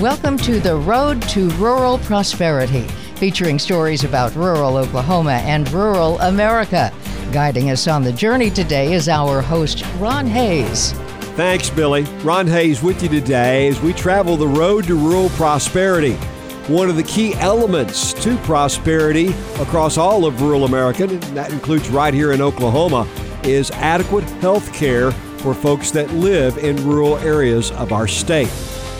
Welcome to The Road to Rural Prosperity, featuring stories about rural Oklahoma and rural America. Guiding us on the journey today is our host, Ron Hayes. Thanks, Billy. Ron Hayes with you today as we travel the road to rural prosperity. One of the key elements to prosperity across all of rural America, and that includes right here in Oklahoma, is adequate health care for folks that live in rural areas of our state.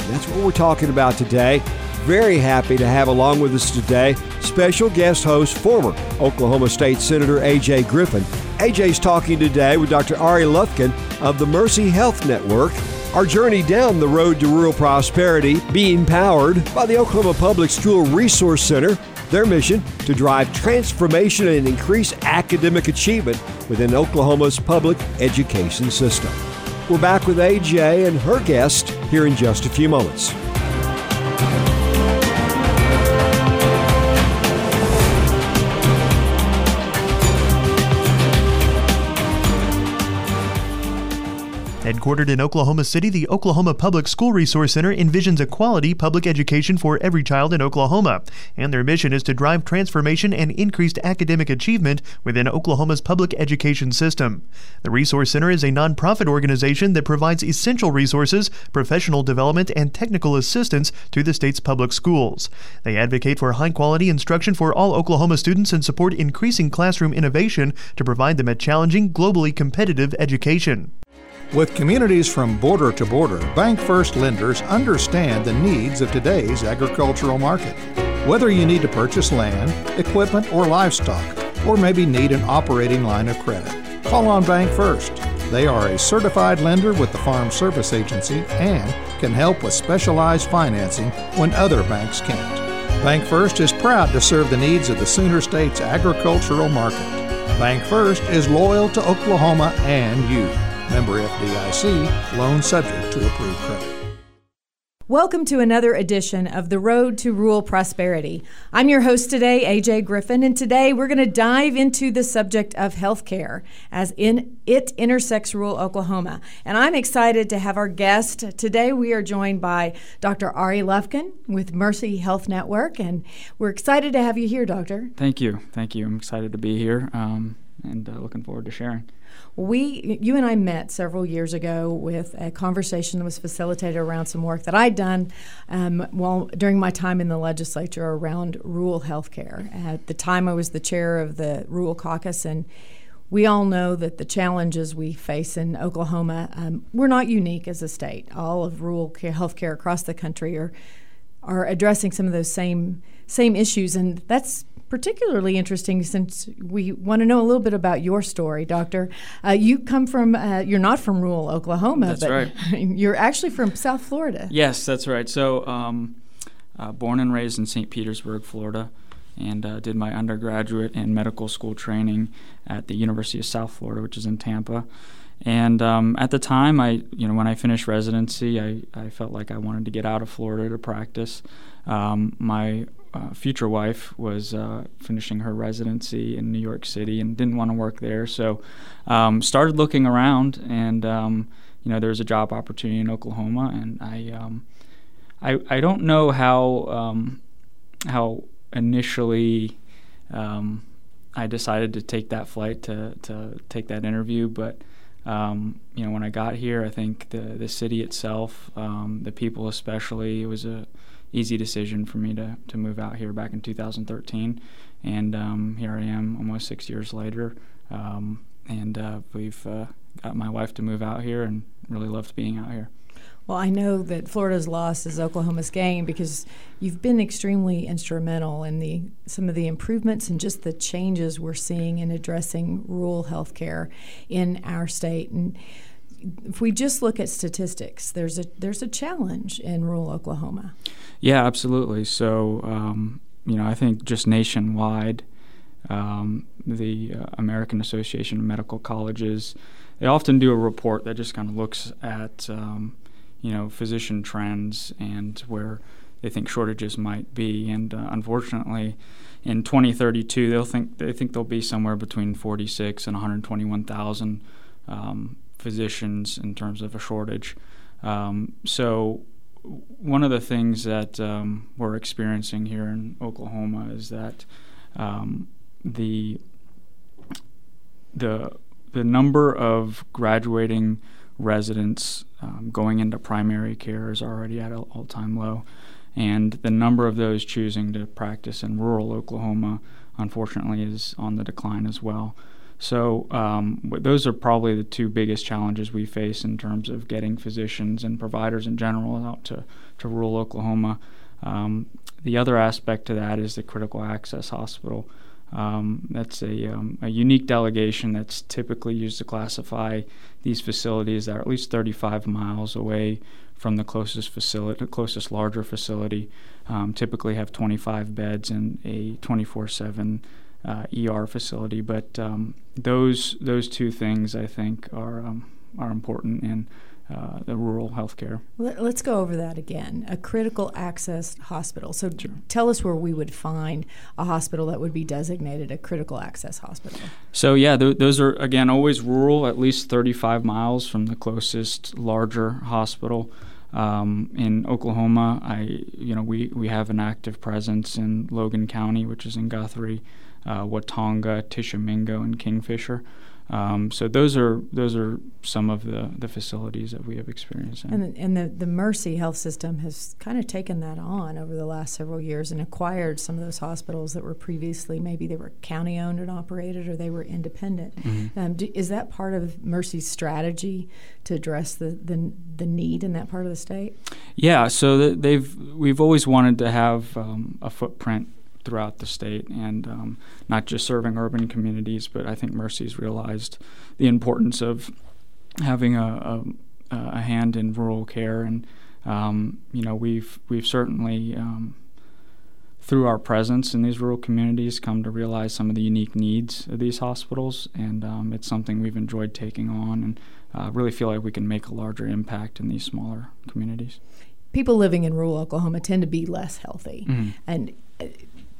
That's what we're talking about today. Very happy to have along with us today special guest host, former Oklahoma State Senator A.J. Griffin. A.J.'s talking today with Dr. Ari Lufkin of the Mercy Health Network. Our journey down the road to rural prosperity being powered by the Oklahoma Public School Resource Center. Their mission to drive transformation and increase academic achievement within Oklahoma's public education system. We're back with AJ and her guest here in just a few moments. Headquartered in Oklahoma City, the Oklahoma Public School Resource Center envisions a quality public education for every child in Oklahoma, and their mission is to drive transformation and increased academic achievement within Oklahoma's public education system. The Resource Center is a nonprofit organization that provides essential resources, professional development, and technical assistance to the state's public schools. They advocate for high quality instruction for all Oklahoma students and support increasing classroom innovation to provide them a challenging, globally competitive education. With communities from border to border, BancFirst lenders understand the needs of today's agricultural market. Whether you need to purchase land, equipment, or livestock, or maybe need an operating line of credit, call on BancFirst. They are a certified lender with the Farm Service Agency and can help with specialized financing when other banks can't. BancFirst is proud to serve the needs of the Sooner State's agricultural market. BancFirst is loyal to Oklahoma and you. Member FDIC, loan subject to approved credit. Welcome to another edition of The Road to Rural Prosperity. I'm your host today, AJ Griffin, and today we're going to dive into the subject of healthcare as in it intersects rural Oklahoma. And I'm excited to have our guest. Today we are joined by Dr. Ari Lufkin with Mercy Health Network, and we're excited to have you here, Doctor. Thank you. Thank you. I'm excited to be here um, and uh, looking forward to sharing. We, you and I met several years ago with a conversation that was facilitated around some work that I'd done um, while during my time in the legislature around rural health care. At the time, I was the chair of the Rural Caucus, and we all know that the challenges we face in Oklahoma, um, we're not unique as a state. All of rural care across the country are are addressing some of those same same issues, and that's particularly interesting since we want to know a little bit about your story, Doctor. Uh, you come from, uh, you're not from rural Oklahoma, that's but right. you're actually from South Florida. Yes, that's right. So, um, uh, born and raised in St. Petersburg, Florida, and uh, did my undergraduate and medical school training at the University of South Florida, which is in Tampa. And um, at the time, I, you know, when I finished residency, I, I felt like I wanted to get out of Florida to practice. Um, my uh, future wife was uh, finishing her residency in New York City and didn't want to work there, so um, started looking around, and um, you know there was a job opportunity in Oklahoma, and I um, I, I don't know how um, how initially um, I decided to take that flight to to take that interview, but. Um, you know, when I got here, I think the the city itself, the people especially, it was a easy decision for me to, to move out here back in 2013. And um, here I am almost six years later. Um, and uh, we've uh, got my wife to move out here and really loved being out here. Well, I know that Florida's loss is Oklahoma's gain because you've been extremely instrumental in the some of the improvements and just the changes we're seeing in addressing rural health care in our state. And if we just look at statistics, there's a there's a challenge in rural Oklahoma. Yeah, absolutely. So um, you know, I think just nationwide, um, the uh, American Association of Medical Colleges they often do a report that just kind of looks at um, you know physician trends and where they think shortages might be, and uh, unfortunately. In 2032, they'll think they think there'll be somewhere between 46 and 121,000 um, physicians in terms of a shortage. Um, so one of the things that um, we're experiencing here in Oklahoma is that um, the the the number of graduating residents um, going into primary care is already at an all-time low, and the number of those choosing to practice in rural Oklahoma, unfortunately, is on the decline as well. So um, those are probably the two biggest challenges we face in terms of getting physicians and providers in general out to, to rural Oklahoma. Um, the other aspect to that is the critical access hospital. Um, that's a, um, a unique delegation that's typically used to classify these facilities that are at least 35 miles away from the closest facility, the closest larger facility. Um, typically have 25 beds and a 24/7 uh, ER facility. But um, those those two things I think are um, are important in uh, the rural healthcare. Let, us go over that again. A critical access hospital. So sure. tell us where we would find a hospital that would be designated a critical access hospital. So yeah, th- those are again always rural, at least 35 miles from the closest larger hospital. Um, in Oklahoma, I you know we, we have an active presence in Logan County, which is in Guthrie, uh, Watonga, Tishomingo, and Kingfisher. Um, so those are those are some of the, the facilities that we have experienced. In. And, the, and the, the Mercy Health System has kind of taken that on over the last several years and acquired some of those hospitals that were previously maybe they were county owned and operated or they were independent. Mm-hmm. Um, do, is that part of Mercy's strategy to address the, the, the need in that part of the state? Yeah, so they've we've always wanted to have um, a footprint throughout the state and um, not just serving urban communities, but I think Mercy's realized the importance of having a, a, a hand in rural care. And, um, you know, we've, we've certainly, um, through our presence in these rural communities, come to realize some of the unique needs of these hospitals. And um, it's something we've enjoyed taking on and uh, really feel like we can make a larger impact in these smaller communities people living in rural Oklahoma tend to be less healthy. Mm-hmm. And uh,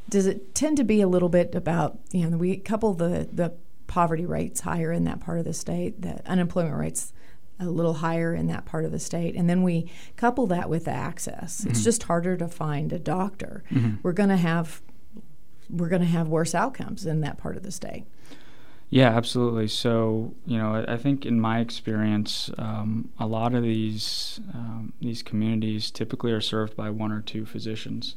does it tend to be a little bit about you know we couple the the poverty rates higher in that part of the state, the unemployment rates a little higher in that part of the state, and then we couple that with the access. Mm-hmm. It's just harder to find a doctor. Mm-hmm. We're going to have we're going to have worse outcomes in that part of the state. Yeah, absolutely. So, you know, I think in my experience, um, a lot of these um, these communities typically are served by one or two physicians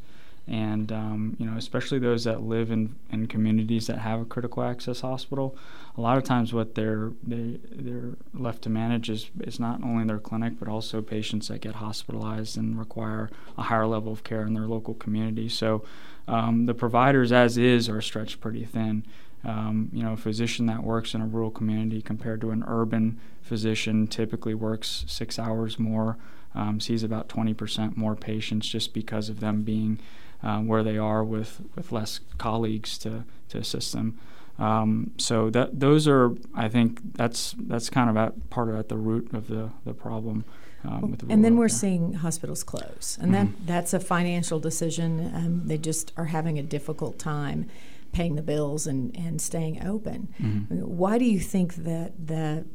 and um, you know especially those that live in, in communities that have a critical access hospital a lot of times what they're they, they're left to manage is, is not only their clinic but also patients that get hospitalized and require a higher level of care in their local community. So um, the providers as is are stretched pretty thin. Um, you know, a physician that works in a rural community compared to an urban physician typically works six hours more, um, sees about 20% more patients just because of them being um, where they are with, with less colleagues to, to assist them. Um, so that those are, I think, that's that's kind of at part of at the root of the the problem. Um, the and then we're seeing hospitals close, and mm-hmm. that that's a financial decision. Um, they just are having a difficult time paying the bills and, and staying open. Mm-hmm. Why do you think that that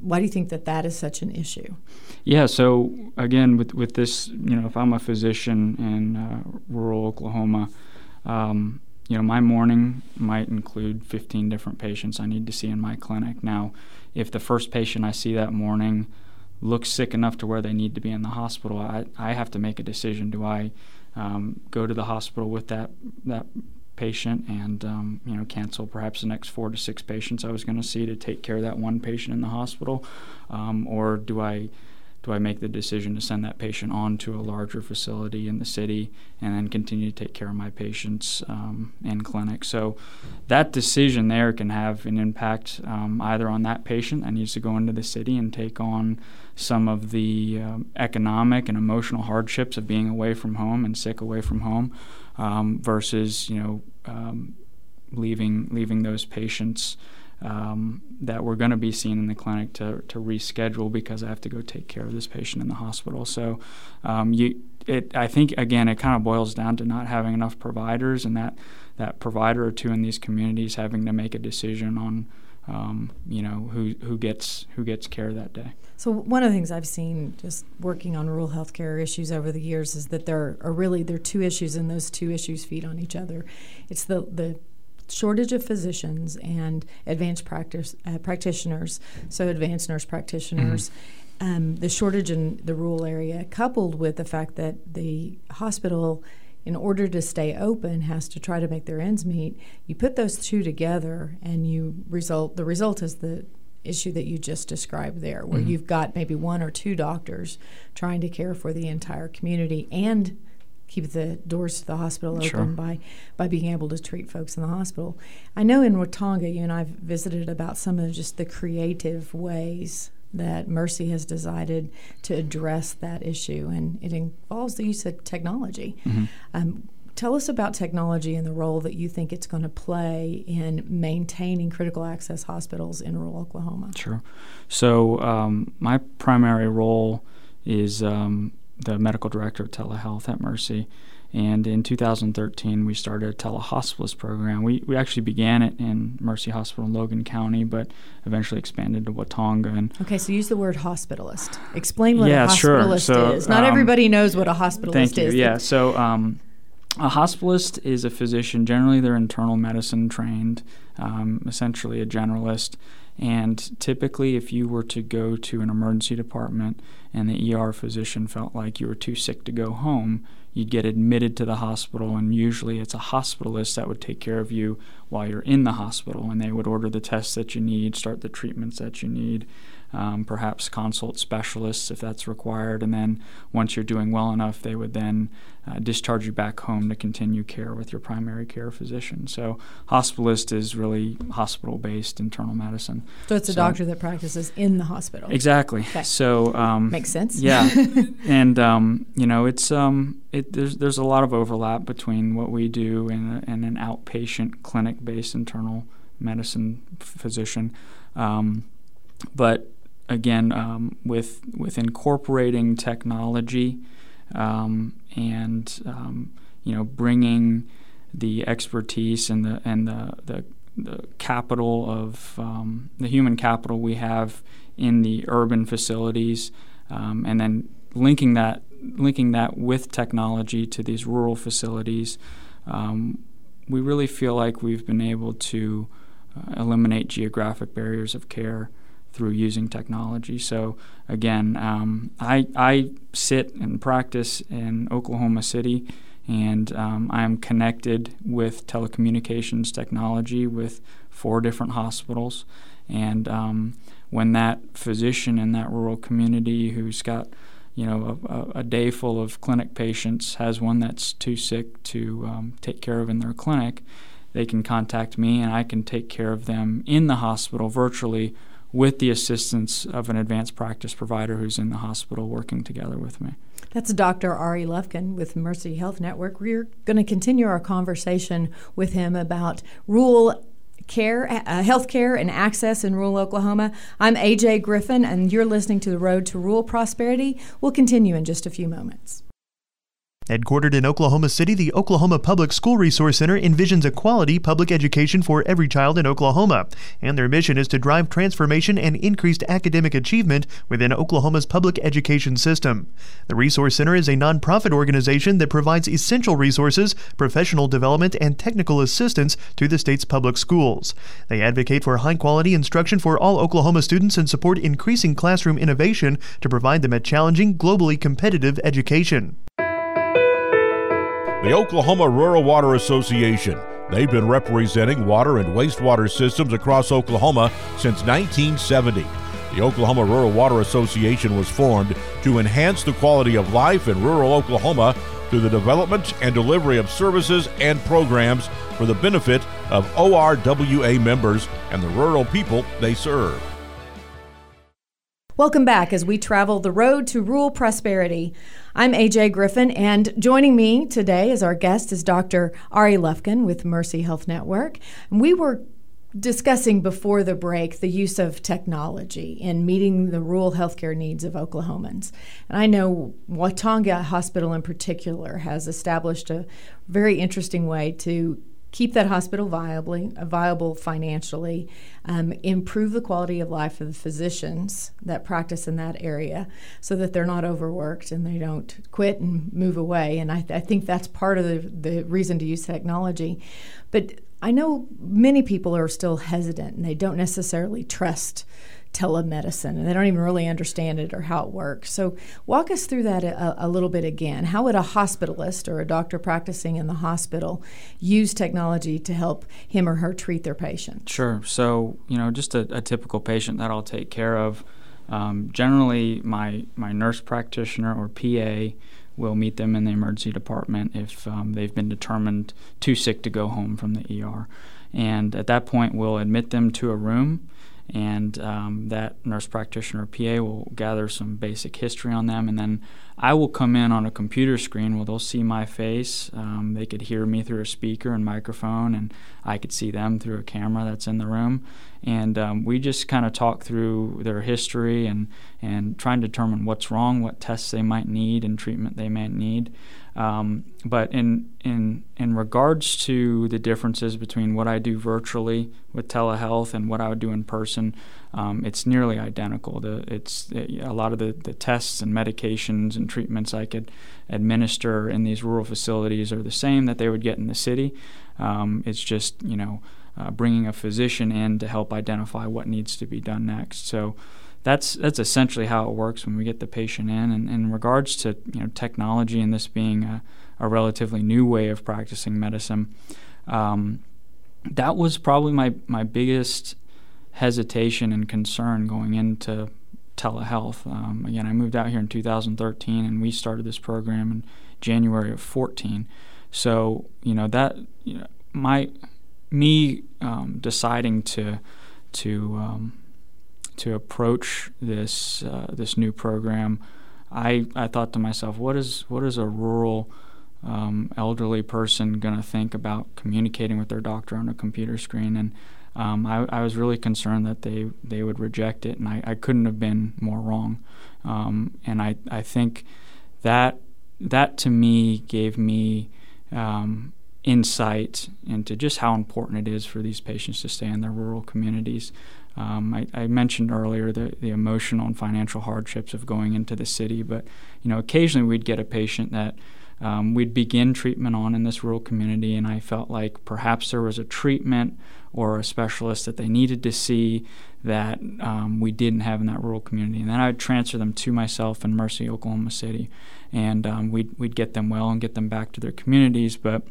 why do you think that that is such an issue? Yeah, so again, with with this, you know, if I'm a physician in uh, rural Oklahoma, um, you know, my morning might include 15 different patients I need to see in my clinic. Now, if the first patient I see that morning looks sick enough to where they need to be in the hospital, I, I have to make a decision. Do I um, go to the hospital with that that patient and um, you know cancel perhaps the next four to six patients I was going to see to take care of that one patient in the hospital, um, or do I do I make the decision to send that patient on to a larger facility in the city and then continue to take care of my patients um, in clinic? So that decision there can have an impact um, either on that patient that needs to go into the city and take on some of the um, economic and emotional hardships of being away from home and sick away from home, um, versus you know um, leaving leaving those patients um, that were going to be seen in the clinic to, to reschedule because I have to go take care of this patient in the hospital. So um, you, it, I think again, it kind of boils down to not having enough providers and that that provider or two in these communities having to make a decision on um, you know, who who gets who gets care that day. So one of the things I've seen just working on rural healthcare issues over the years is that there are really there are two issues, and those two issues feed on each other. It's the the shortage of physicians and advanced practice uh, practitioners, so advanced nurse practitioners. Mm-hmm. Um, the shortage in the rural area, coupled with the fact that the hospital in order to stay open has to try to make their ends meet you put those two together and you result the result is the issue that you just described there where mm-hmm. you've got maybe one or two doctors trying to care for the entire community and keep the doors to the hospital open sure. by by being able to treat folks in the hospital. I know in Watonga, you and I've visited about some of just the creative ways that Mercy has decided to address that issue, and it involves the use of technology. Mm-hmm. Um, tell us about technology and the role that you think it's going to play in maintaining critical access hospitals in rural Oklahoma. Sure. So, um, my primary role is um, the medical director of telehealth at Mercy. And in 2013, we started a telehospitalist program. We, we actually began it in Mercy Hospital in Logan County, but eventually expanded to Watonga. And okay, so use the word hospitalist. Explain what yeah, a hospitalist sure. so, is. Not um, everybody knows what a hospitalist is. thank you. is. Yeah, so um, a hospitalist is a physician. Generally, they're internal medicine trained, um, essentially a generalist. And typically, if you were to go to an emergency department and the ER physician felt like you were too sick to go home, you'd get admitted to the hospital, and usually it's a hospitalist that would take care of you while you're in the hospital, and they would order the tests that you need, start the treatments that you need um, perhaps consult specialists if that's required, and then once you're doing well enough, they would then uh, discharge you back home to continue care with your primary care physician. So, hospitalist is really hospital based internal medicine. So, it's a so, doctor that practices in the hospital. Exactly. Okay. So, um, makes sense. Yeah. and, um, you know, it's, um, it, there's, there's a lot of overlap between what we do and, and an outpatient clinic based internal medicine physician. Um, but again, um, with with incorporating technology um, and um, you know bringing the expertise and the and the the, the capital of um, the human capital we have in the urban facilities, um, and then linking that linking that with technology to these rural facilities, um, we really feel like we've been able to uh, eliminate geographic barriers of care through using technology. So again, um, I, I sit and practice in Oklahoma City, and um, I am connected with telecommunications technology with four different hospitals. And um, when that physician in that rural community who's got you know, a, a, day full of clinic patients has one that's too sick to um, take care of in their clinic, they can contact me and I can take care of them in the hospital virtually with the assistance of an advanced practice provider who's in the hospital working together with me. That's Dr. Ari Lufkin with Mercy Health Network. We're going to continue our conversation with him about rural care, uh, health care, and access in rural Oklahoma. I'm AJ Griffin, and you're listening to The Road to Rural Prosperity. We'll continue in just a few moments. Headquartered in Oklahoma City, the Oklahoma Public School Resource Center envisions a quality public education for every child in Oklahoma, and their mission is to drive transformation and increased academic achievement within Oklahoma's public education system. The Resource Center is a nonprofit organization that provides essential resources, professional development, and technical assistance to the state's public schools. They advocate for high quality instruction for all Oklahoma students and support increasing classroom innovation to provide them a challenging, globally competitive education the Oklahoma Rural Water Association. They've been representing water and wastewater systems across Oklahoma since 1970. The Oklahoma Rural Water Association was formed to enhance the quality of life in rural Oklahoma through the development and delivery of services and programs for the benefit of ORWA members and the rural people they serve. Welcome back as we travel the road to rural prosperity. I'm AJ Griffin, and joining me today as our guest is Dr. Ari Lufkin with Mercy Health Network. We were discussing before the break the use of technology in meeting the rural healthcare needs of Oklahomans. And I know Watonga Hospital in particular has established a very interesting way to keep that hospital viably, uh, viable financially, um, improve the quality of life of the physicians that practice in that area so that they're not overworked and they don't quit and move away. And I, th- I think that's part of the, the reason to use technology. But I know many people are still hesitant and they don't necessarily trust telemedicine and they don't even really understand it or how it works. So, walk us through that a, a, little bit again. How would a hospitalist or a doctor practicing in the hospital use technology to help him or her treat their patient? Sure. So, you know, just a, a typical patient that I'll take care of. Um, generally, my, my nurse practitioner or PA will meet them in the emergency department if um, they've been determined too sick to go home from the ER. And at that point, we'll admit them to a room and um, that nurse practitioner PA will gather some basic history on them, and then I will come in on a computer screen where they'll see my face. Um, they could hear me through a speaker and microphone, and I could see them through a camera that's in the room. And um, we just kind of talk through their history and and try and determine what's wrong, what tests they might need, and treatment they might need. Um, but in in in regards to the differences between what I do virtually with telehealth and what I would do in person, um, it's nearly identical. The, it's it, a lot of the, the tests and medications and treatments I could administer in these rural facilities are the same that they would get in the city. Um, it's just you know uh, bringing a physician in to help identify what needs to be done next. So that's that's essentially how it works when we get the patient in. And, in regards to you know technology and this being a, a relatively new way of practicing medicine, um, that was probably my my biggest hesitation and concern going into telehealth. Um, again, I moved out here in 2013, and we started this program in January of 14. So you know that you know my me um, deciding to to um, to approach this uh, this new program, I I thought to myself, what is what is a rural um, elderly person going to think about communicating with their doctor on a computer screen? And um, I, I, was really concerned that they they would reject it, and I, I couldn't have been more wrong. Um, and I I think that that to me gave me um, insight into just how important it is for these patients to stay in their rural communities. Um, I, I, mentioned earlier the, the emotional and financial hardships of going into the city, but you know occasionally we'd get a patient that um, we'd begin treatment on in this rural community, and I felt like perhaps there was a treatment or a specialist that they needed to see that um, we didn't have in that rural community, and then I'd transfer them to myself in Mercy, Oklahoma City, and um, we'd we'd get them well and get them back to their communities, but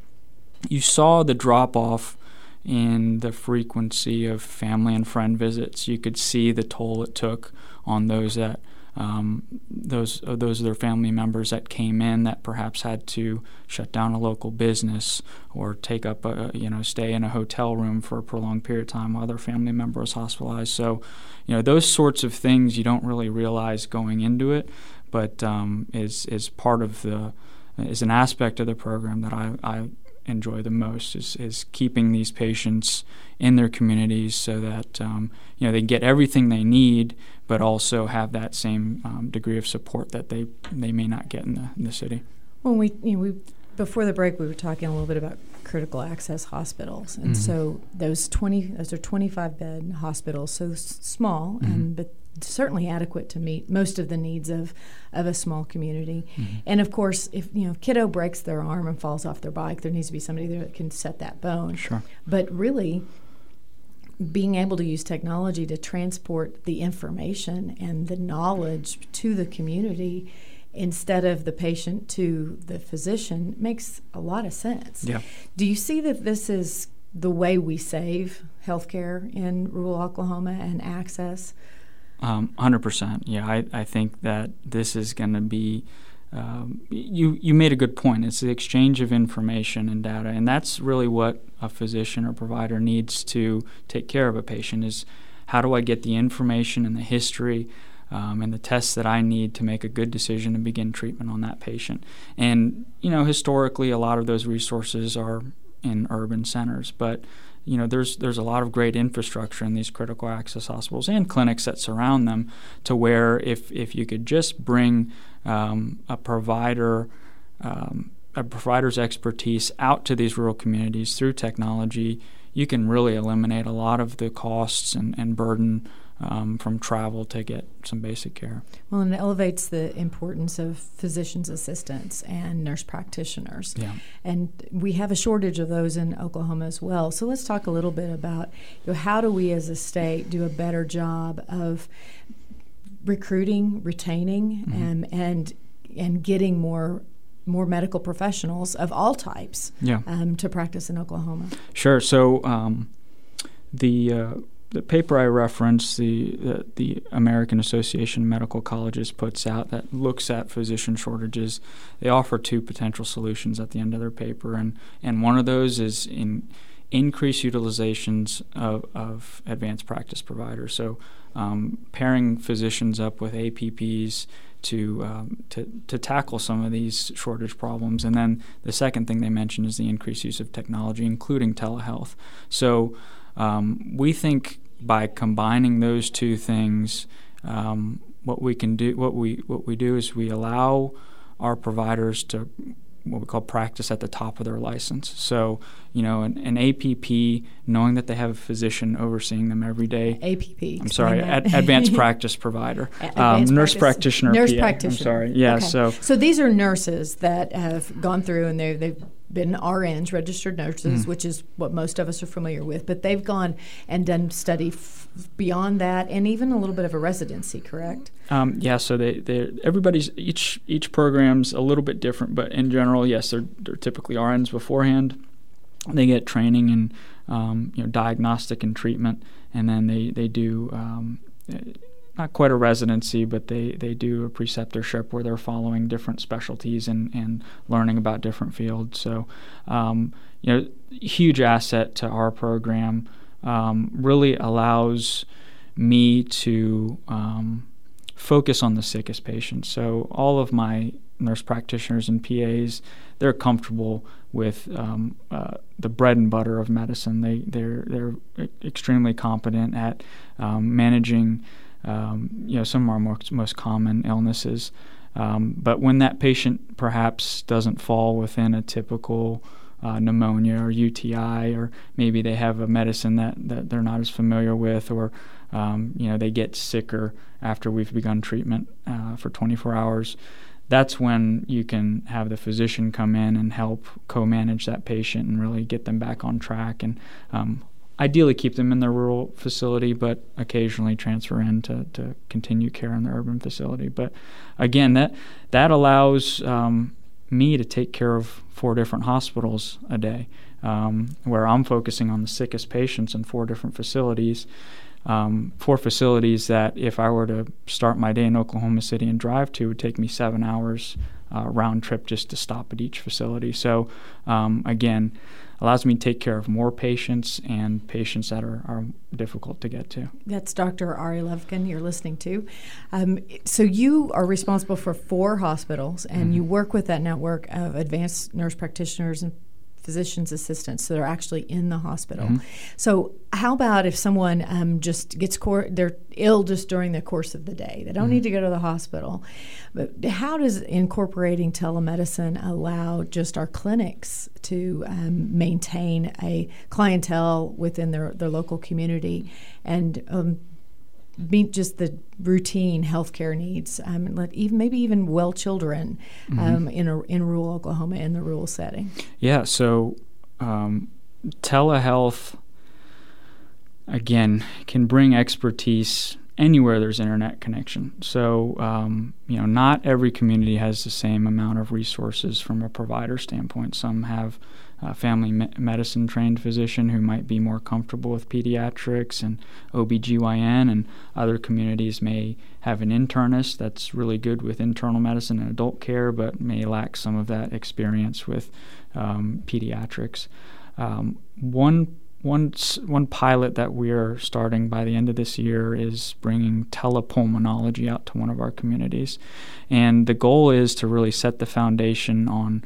you saw the drop off in the frequency of family and friend visits. You could see the toll it took on those that um, those uh, those of their family members that came in that perhaps had to shut down a local business or take up a you know stay in a hotel room for a prolonged period of time while their family member was hospitalized. So, you know those sorts of things you don't really realize going into it, but um, is is part of the is an aspect of the program that I, I enjoy the most is, is keeping these patients in their communities so that um, you know they get everything they need, but also have that same um, degree of support that they they may not get in the, in the city. When we you know we before the break we were talking a little bit about critical access hospitals, and mm-hmm. so those twenty those are twenty five bed hospitals, so s- small, mm-hmm. and but certainly adequate to meet most of the needs of, of a small community. Mm-hmm. And of course, if you know kiddo breaks their arm and falls off their bike, there needs to be somebody there that can set that bone. Sure. But really, being able to use technology to transport the information and the knowledge to the community instead of the patient to the physician makes a lot of sense. Yeah. Do you see that this is the way we save healthcare in rural Oklahoma and access? Um, 100%. Yeah, I, I think that this is going to be. Um, you you made a good point. It's the exchange of information and data, and that's really what a physician or provider needs to take care of a patient. Is how do I get the information and the history um, and the tests that I need to make a good decision to begin treatment on that patient? And you know, historically, a lot of those resources are in urban centers, but you know, there's there's a lot of great infrastructure in these critical access hospitals and clinics that surround them, to where if if you could just bring um, a provider. Um, a provider's expertise out to these rural communities through technology, you can really eliminate a lot of the costs and, and burden um, from travel to get some basic care. Well, and it elevates the importance of physician's assistants and nurse practitioners. Yeah. And we have a shortage of those in Oklahoma as well. So let's talk a little bit about you know, how do we as a state do a better job of recruiting, retaining, mm-hmm. um, and and getting more more medical professionals of all types yeah. um, to practice in Oklahoma. Sure. So um, the uh, the paper I referenced, the, the, the American Association of Medical Colleges puts out that looks at physician shortages. They offer two potential solutions at the end of their paper, and and one of those is in increase utilizations of, of advanced practice providers. So um, pairing physicians up with APPs to, um, to to tackle some of these shortage problems. And then the second thing they mentioned is the increased use of technology, including telehealth. So um, we think by combining those two things, um, what we can do, what we what we do is we allow our providers to what we call practice at the top of their license. So, you know, an, an, APP, knowing that they have a physician overseeing them every day. APP. I'm sorry, ad, advanced practice provider. Um, nurse practitioner. Nurse PA, practitioner. I'm sorry. Yeah. Okay. So. So these are nurses that have gone through and they they've been RNs, registered nurses, mm. which is what most of us are familiar with, but they've gone and done study f- beyond that and even a little bit of a residency, correct? Um, yeah, so they, they everybody's each each program's a little bit different, but in general, yes, they're, they're typically RNs beforehand. They get training and um, you know diagnostic and treatment, and then they they do um, not quite a residency, but they, they do a preceptorship where they're following different specialties and, and learning about different fields. So, um, you know, huge asset to our program. Um, really allows me to um, focus on the sickest patients. So all of my nurse practitioners and PAs, they're comfortable with um, uh, the bread and butter of medicine. They they're they're extremely competent at um, managing um, you know, some of our most, most common illnesses. Um, but when that patient perhaps doesn't fall within a typical uh, pneumonia or UTI, or maybe they have a medicine that, that they're not as familiar with, or um, you know they get sicker after we've begun treatment uh, for 24 hours. That's when you can have the physician come in and help co-manage that patient and really get them back on track and um, ideally keep them in their rural facility, but occasionally transfer in to, to continue care in the urban facility. But again, that that allows um, me to take care of four different hospitals a day, um, where I'm focusing on the sickest patients in four different facilities. Um, four facilities that, if I were to start my day in Oklahoma City and drive to, would take me seven hours uh, round trip just to stop at each facility. So, um, again, allows me to take care of more patients and patients that are, are difficult to get to. That's Dr. Ari Levkin you're listening to. Um, so you are responsible for four hospitals, and mm-hmm. you work with that network of advanced nurse practitioners and physician's assistants so they're actually in the hospital. Mm-hmm. So, how about if someone um, just gets cor- they're ill just during the course of the day? They don't mm-hmm. need to go to the hospital. But how does incorporating telemedicine allow just our clinics to um, maintain a clientele within their, their local community and um, meet just the routine healthcare needs, um, let even maybe even well children mm-hmm. um, in a, in rural Oklahoma in the rural setting. Yeah, so um, telehealth again can bring expertise anywhere there's internet connection. So um, you know, not every community has the same amount of resources from a provider standpoint. Some have a family me- medicine trained physician who might be more comfortable with pediatrics and OBGYN, and other communities may have an internist that's really good with internal medicine and adult care, but may lack some of that experience with um, pediatrics. Um, one one one pilot that we're starting by the end of this year is bringing telepulmonology out to one of our communities, and the goal is to really set the foundation on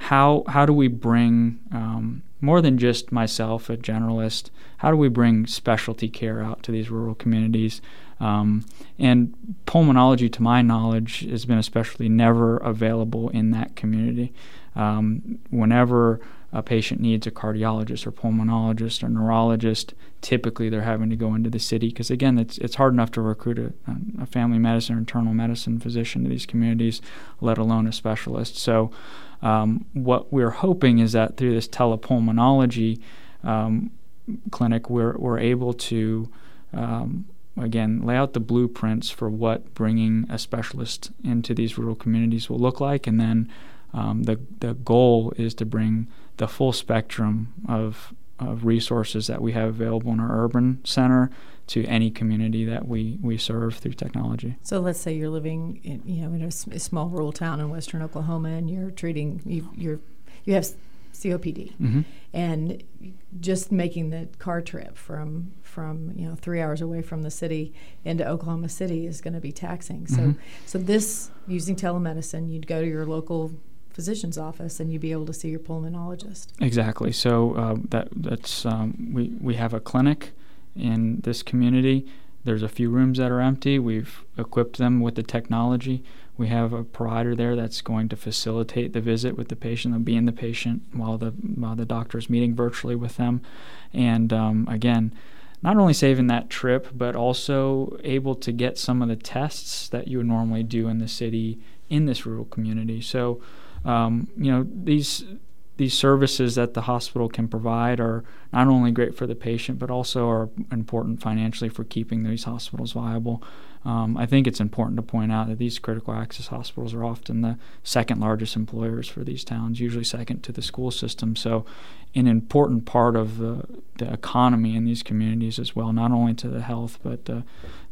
how how do we bring um, more than just myself, a generalist. How do we bring specialty care out to these rural communities? Um, and pulmonology, to my knowledge, has been especially never available in that community. Um, whenever a patient needs a cardiologist or pulmonologist or neurologist, typically they're having to go into the city because again, it's it's hard enough to recruit a, a, family medicine or internal medicine physician to these communities, let alone a specialist. So, um, what we're hoping is that through this telepulmonology um, clinic, we're we're able to um, again lay out the blueprints for what bringing a specialist into these rural communities will look like, and then um, the the goal is to bring the full spectrum of, of resources that we have available in our urban center to any community that we, we serve through technology. So let's say you're living in, you know in a, a small rural town in western Oklahoma and you're treating you you're you have COPD mm-hmm. and just making the car trip from from you know 3 hours away from the city into Oklahoma City is going to be taxing. So mm-hmm. so this using telemedicine you'd go to your local physician's office and you'd be able to see your pulmonologist. Exactly. So uh, that that's um, we we have a clinic in this community. There's a few rooms that are empty. We've equipped them with the technology. We have a provider there that's going to facilitate the visit with the patient. They'll be in the patient while the while the doctor's meeting virtually with them, and um, again not only saving that trip, but also able to get some of the tests that you would normally do in the city in this rural community. So um, you know these these services that the hospital can provide are not only great for the patient but also are important financially for keeping these hospitals viable. Um, I think it's important to point out that these critical access hospitals are often the second largest employers for these towns, usually second to the school system. So, an important part of the, the economy in these communities as well, not only to the health but uh,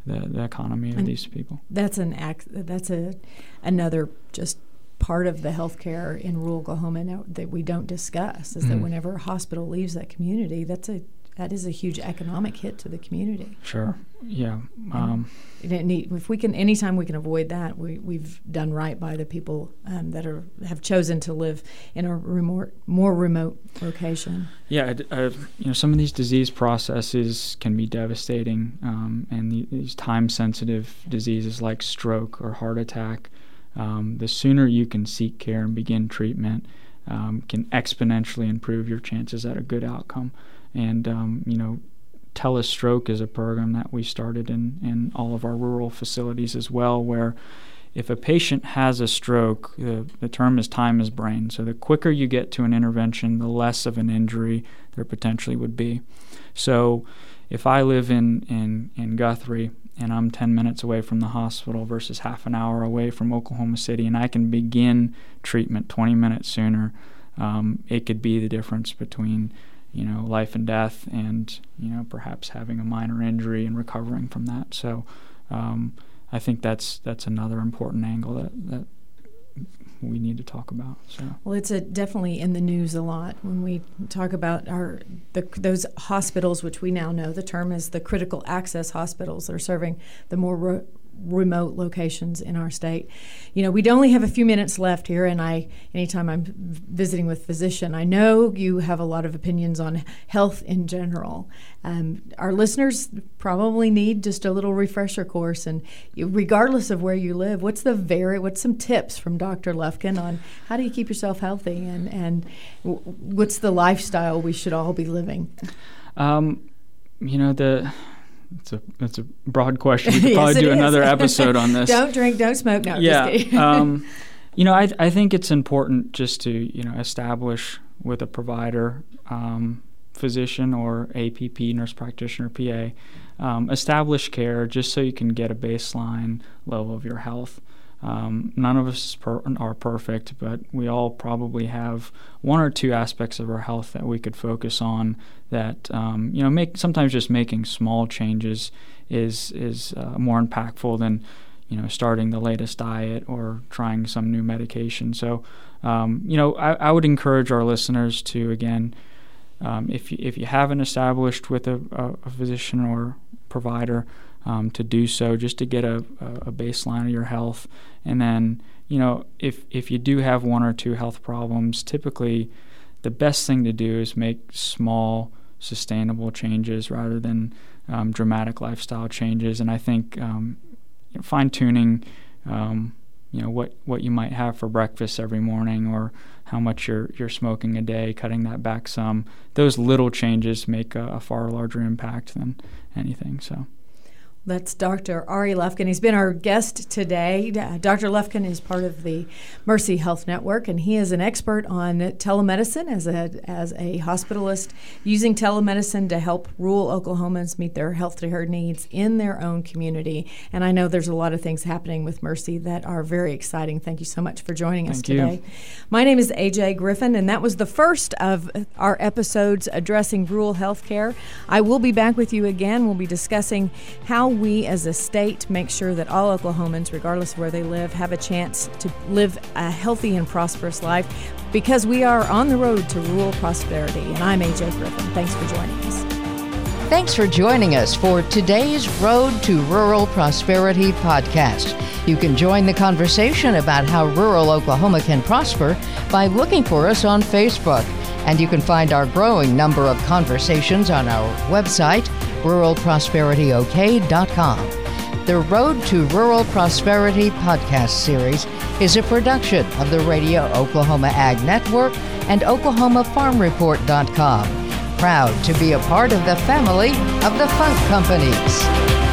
the, the economy of and these people. That's an act. That's a another just part of the healthcare in rural Oklahoma that we don't discuss is mm-hmm. that whenever a hospital leaves that community, that's a that is a huge economic hit to the community. Sure. Yeah. Um, if we can, anytime we can avoid that, we, we've done right by the people um, that are have chosen to live in a remote, more remote location. Yeah. Uh, you know, some of these disease processes can be devastating, um, and the, these time-sensitive diseases like stroke or heart attack um, the sooner you can seek care and begin treatment um, can exponentially improve your chances at a good outcome. And, um, you know, Telestroke is a program that we started in, in all of our rural facilities as well, where if a patient has a stroke, the, the term is time is brain. So the quicker you get to an intervention, the less of an injury there potentially would be. So if I live in, in, in Guthrie and I'm 10 minutes away from the hospital versus half an hour away from Oklahoma City, and I can begin treatment 20 minutes sooner, um, it could be the difference between you know life and death, and you know perhaps having a minor injury and recovering from that. So um, I think that's that's another important angle that that we need to talk about. So. Well, it's a, definitely in the news a lot when we talk about our the, those hospitals, which we now know the term is the critical access hospitals that are serving the more remote locations in our state. You know, we'd only have a few minutes left here, and I, anytime I'm visiting with physician, I know you have a lot of opinions on health in general. Um, our listeners probably need just a little refresher course, and regardless of where you live, what's the very, what's some tips from Dr. Lufkin on how do you keep yourself healthy, and and what's the lifestyle we should all be living? Um, you know the it's a it's a broad question. We could probably yes, do another episode on this. don't drink, don't smoke. No, yeah. um, you know, I I think it's important just to you know establish with a provider, um, physician or APP, nurse practitioner, PA, um, establish care just so you can get a baseline level of your health. Um, none of us per- are perfect, but we all probably have one or two aspects of our health that we could focus on. That um, you know, make sometimes just making small changes is is uh, more impactful than you know starting the latest diet or trying some new medication. So, um, you know, I, I, would encourage our listeners to again, um, if you, if you haven't established with a, a, a physician or provider um, to do so just to get a, a baseline of your health. And then, you know, if, if you do have one or two health problems, typically the best thing to do is make small, sustainable changes rather than um, dramatic lifestyle changes. And I think um, you know, fine tuning, um, you know, what, what you might have for breakfast every morning or how much you're, you're smoking a day, cutting that back some, those little changes make a, a far larger impact than anything. So. That's Dr. Ari Lufkin. He's been our guest today. Uh, Dr. Lufkin is part of the Mercy Health Network, and he is an expert on telemedicine as a, as a hospitalist, using telemedicine to help rural Oklahomans meet their health care needs in their own community. And I know there's a lot of things happening with Mercy that are very exciting. Thank you so much for joining Thank us today. You. My name is AJ Griffin, and that was the first of our episodes addressing rural health care. I will be back with you again. We'll be discussing how we as a state make sure that all Oklahomans, regardless of where they live, have a chance to live a healthy and prosperous life because we are on the road to rural prosperity. And I'm AJ Griffin. Thanks for joining us. Thanks for joining us for today's Road to Rural Prosperity podcast. You can join the conversation about how rural Oklahoma can prosper by looking for us on Facebook. And you can find our growing number of conversations on our website, ruralprosperityok.com. The Road to Rural Prosperity podcast series is a production of the Radio Oklahoma Ag Network and OklahomaFarmReport.com. Proud to be a part of the family of the Funk Companies.